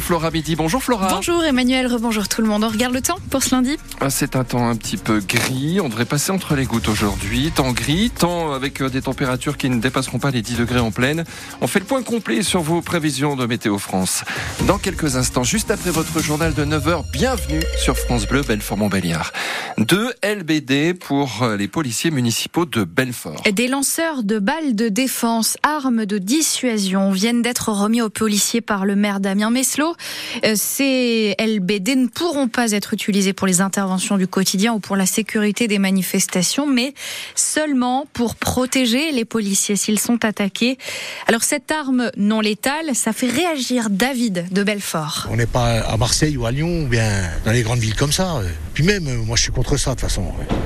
Flora Midi. Bonjour Flora. Bonjour Emmanuel, rebonjour tout le monde. On regarde le temps pour ce lundi? Ah, C'est un temps un petit peu gris. On devrait passer entre les gouttes aujourd'hui. Temps gris, temps avec euh, des températures qui ne dépasseront pas les 10 degrés en pleine. On fait le point complet sur vos prévisions de Météo France. Dans quelques instants, juste après votre journal de 9h, bienvenue sur France Bleu Belfort-Montbéliard. Deux LBD pour euh, les policiers municipaux de Belfort. Des lanceurs de balles de défense, armes de dissuasion viennent d'être remis aux policiers par le maire Damien Messelin euh, ces LBD ne pourront pas être utilisés pour les interventions du quotidien ou pour la sécurité des manifestations, mais seulement pour protéger les policiers s'ils sont attaqués. Alors cette arme non létale, ça fait réagir David de Belfort. On n'est pas à Marseille ou à Lyon ou bien dans les grandes villes comme ça. Puis même, euh, moi je suis contre ça de toute façon.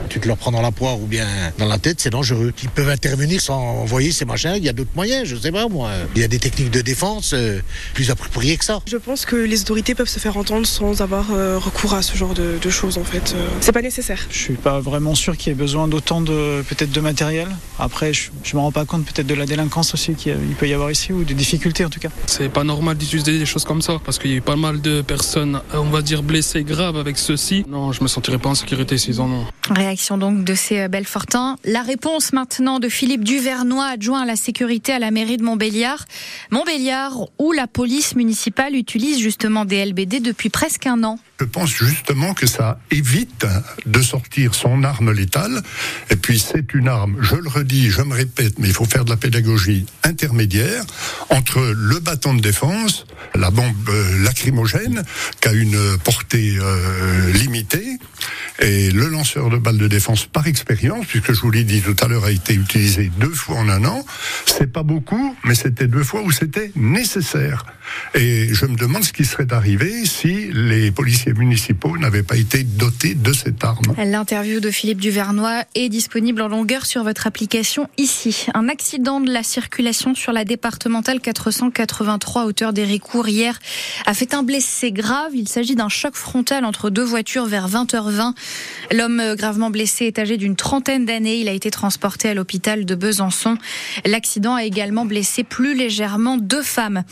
Tu te leur prends dans la poire ou bien dans la tête, c'est dangereux. Ils peuvent intervenir sans envoyer ces machins. Il y a d'autres moyens, je sais pas moi. Il y a des techniques de défense euh, plus appropriées que ça. Je pense que les autorités peuvent se faire entendre sans avoir euh, recours à ce genre de, choses en fait. Euh, c'est pas nécessaire. Je suis pas vraiment sûr qu'il y ait besoin d'autant de peut-être de matériel. Après, je, je me rends pas compte peut-être de la délinquance aussi qu'il peut y avoir ici ou des difficultés en tout cas. C'est pas normal d'utiliser des choses comme ça parce qu'il y a eu pas mal de personnes, on va dire blessées graves avec ceci. Non, je me sentirais pas en sécurité s'ils en ont. Réaction donc de ces Belfortins. La réponse maintenant de Philippe Duvernois, adjoint à la sécurité à la mairie de Montbéliard. Montbéliard où la police municipale utilise utilise justement des LBD depuis presque un an. Je pense justement que ça évite de sortir son arme létale. Et puis c'est une arme, je le redis, je me répète, mais il faut faire de la pédagogie intermédiaire entre le bâton de défense, la bombe euh, lacrymogène qui a une portée euh, limitée, et le lanceur de balles de défense par expérience, puisque je vous l'ai dit tout à l'heure, a été utilisé deux fois en un an. C'est pas beaucoup, mais c'était deux fois où c'était nécessaire. Et je me demande ce qui serait arrivé si les policiers municipaux n'avaient pas été dotés de cette arme. L'interview de Philippe Duvernois est disponible en longueur sur votre application ici. Un accident de la circulation sur la départementale 483 hauteur d'Héricourt hier a fait un blessé grave. Il s'agit d'un choc frontal entre deux voitures vers 20h20. L'homme gravement blessé est âgé d'une trentaine d'années. Il a été transporté à l'hôpital de Besançon. L'accident a également blessé plus légèrement deux femmes.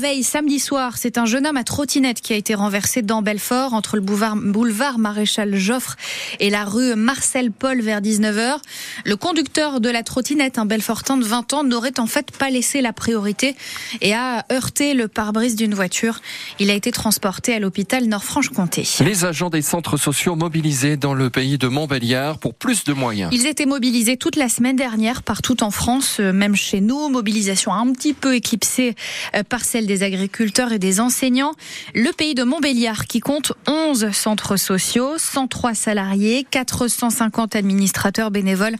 Veille, samedi soir, c'est un jeune homme à trottinette qui a été renversé dans Belfort, entre le boulevard, Maréchal Joffre et la rue Marcel Paul vers 19h. Le conducteur de la trottinette, un Belfortin de 20 ans, n'aurait en fait pas laissé la priorité et a heurté le pare-brise d'une voiture. Il a été transporté à l'hôpital Nord-Franche-Comté. Les agents des centres sociaux mobilisés dans le pays de Montbéliard pour plus de moyens. Ils étaient mobilisés toute la semaine dernière partout en France, euh, même chez nous. Mobilisation un petit peu éclipsée euh, par des agriculteurs et des enseignants. Le pays de Montbéliard qui compte 11 centres sociaux, 103 salariés, 450 administrateurs bénévoles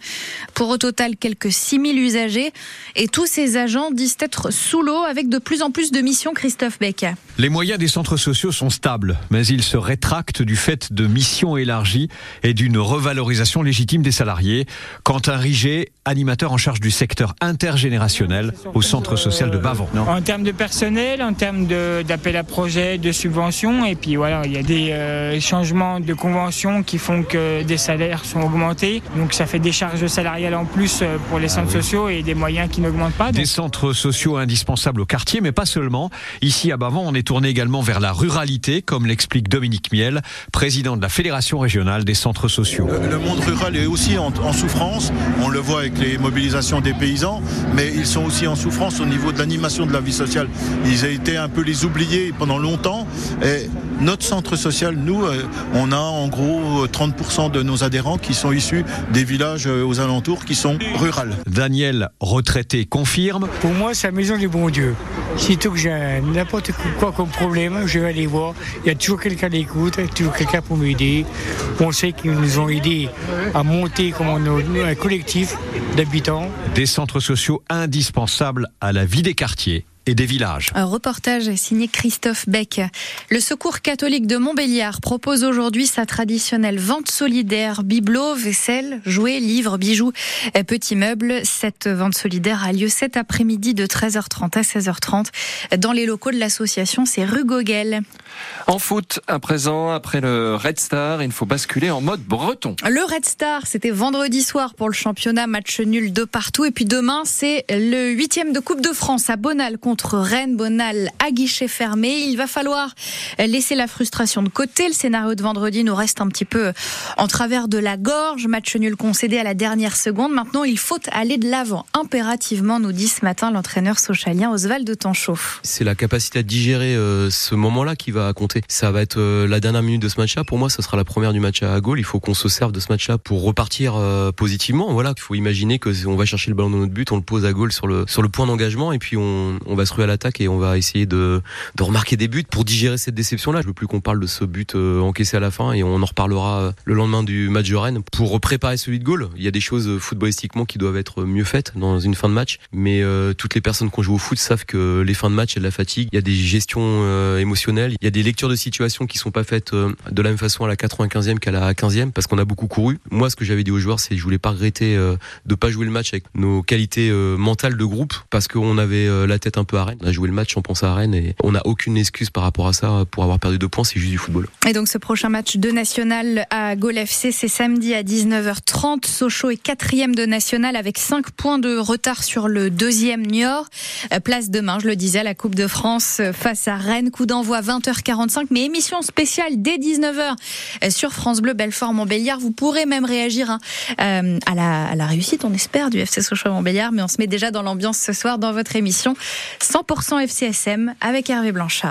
pour au total quelques 6000 usagers. Et tous ces agents disent être sous l'eau avec de plus en plus de missions, Christophe Beck. Les moyens des centres sociaux sont stables, mais ils se rétractent du fait de missions élargies et d'une revalorisation légitime des salariés. Quentin Riget, animateur en charge du secteur intergénérationnel au centre social de Bavon. En termes de personnel, en termes d'appel à projet, de subventions, et puis voilà, il y a des euh, changements de conventions qui font que des salaires sont augmentés. Donc ça fait des charges salariales en plus euh, pour les centres ah sociaux et des moyens qui n'augmentent pas. Des centres sociaux indispensables au quartier, mais pas seulement. Ici à Bavon, on est tourné également vers la ruralité, comme l'explique Dominique Miel, président de la Fédération régionale des centres sociaux. Le, monde rural est aussi en, en souffrance. On le voit avec les mobilisations des paysans, mais ils sont aussi en souffrance au niveau de l'animation de la vie sociale. Ils ont été un peu les oubliés pendant longtemps. Et notre centre social, nous, euh, on a en gros 30% de nos adhérents qui sont issus des villages euh, aux alentours qui sont rurales. Daniel, retraité, confirme. Pour moi, c'est la maison du bon Dieu. Sitôt que j'ai n'importe quoi comme problème, je vais aller voir. Il y a toujours quelqu'un à l'écoute, toujours quelqu'un pour m'aider. On sait qu'ils nous ont aidés à monter comme un collectif d'habitants. Des centres sociaux indispensables à la vie des quartiers et des villages. Un reportage signé Christophe Beck. Le Secours catholique de Montbéliard propose aujourd'hui sa traditionnelle vente solidaire bibelots, vaisselle, jouets, livres, bijoux, petits meubles. Cette vente solidaire a lieu cet après-midi de 13h30 à 16h30 dans les locaux de l'association, c'est rue Gogel. En foot, à présent, après le Red Star, il faut basculer en mode breton. Le Red Star, c'était vendredi soir pour le championnat, match nul de partout. Et puis demain, c'est le huitième de Coupe de France à Bonal contre contre Rennes, Bonal à guichet fermé. Il va falloir laisser la frustration de côté. Le scénario de vendredi nous reste un petit peu en travers de la gorge. Match nul concédé à la dernière seconde. Maintenant, il faut aller de l'avant impérativement, nous dit ce matin l'entraîneur socialien Oswald de Tanchot. C'est la capacité à digérer euh, ce moment-là qui va compter. Ça va être euh, la dernière minute de ce match-là. Pour moi, ça sera la première du match à Gaulle. Il faut qu'on se serve de ce match-là pour repartir euh, positivement. Voilà, il faut imaginer que on va chercher le ballon dans notre but, on le pose à Gaulle sur le sur le point d'engagement et puis on, on va se ruer à l'attaque et on va essayer de, de remarquer des buts pour digérer cette déception-là. Je veux plus qu'on parle de ce but encaissé à la fin et on en reparlera le lendemain du match de Rennes pour préparer celui de Gaulle. Il y a des choses footballistiquement qui doivent être mieux faites dans une fin de match, mais toutes les personnes qui ont joué au foot savent que les fins de match, il y a de la fatigue, il y a des gestions euh, émotionnelles, il y a des lectures de situation qui sont pas faites euh, de la même façon à la 95e qu'à la 15e parce qu'on a beaucoup couru. Moi, ce que j'avais dit aux joueurs, c'est que je voulais pas regretter euh, de pas jouer le match avec nos qualités mentales de groupe parce qu'on avait la tête un peu à Rennes. On a joué le match, on pensait à Rennes et on n'a aucune excuse par rapport à ça pour avoir perdu deux points, c'est juste du football. Et donc ce prochain match de national à Gaulle FC, c'est samedi à 19h30. Sochaux est quatrième de national avec 5 points de retard sur le deuxième Niort. Place demain, je le disais, à la Coupe de France face à Rennes. Coup d'envoi 20h45, mais émission spéciale dès 19h sur France Bleu Belfort Montbéliard. Vous pourrez même réagir hein, euh, à, la, à, la, réussite, on espère, du FC Sochaux Montbéliard, mais on se met déjà dans l'ambiance ce soir dans votre émission 100% FCSM avec Hervé Blanchard.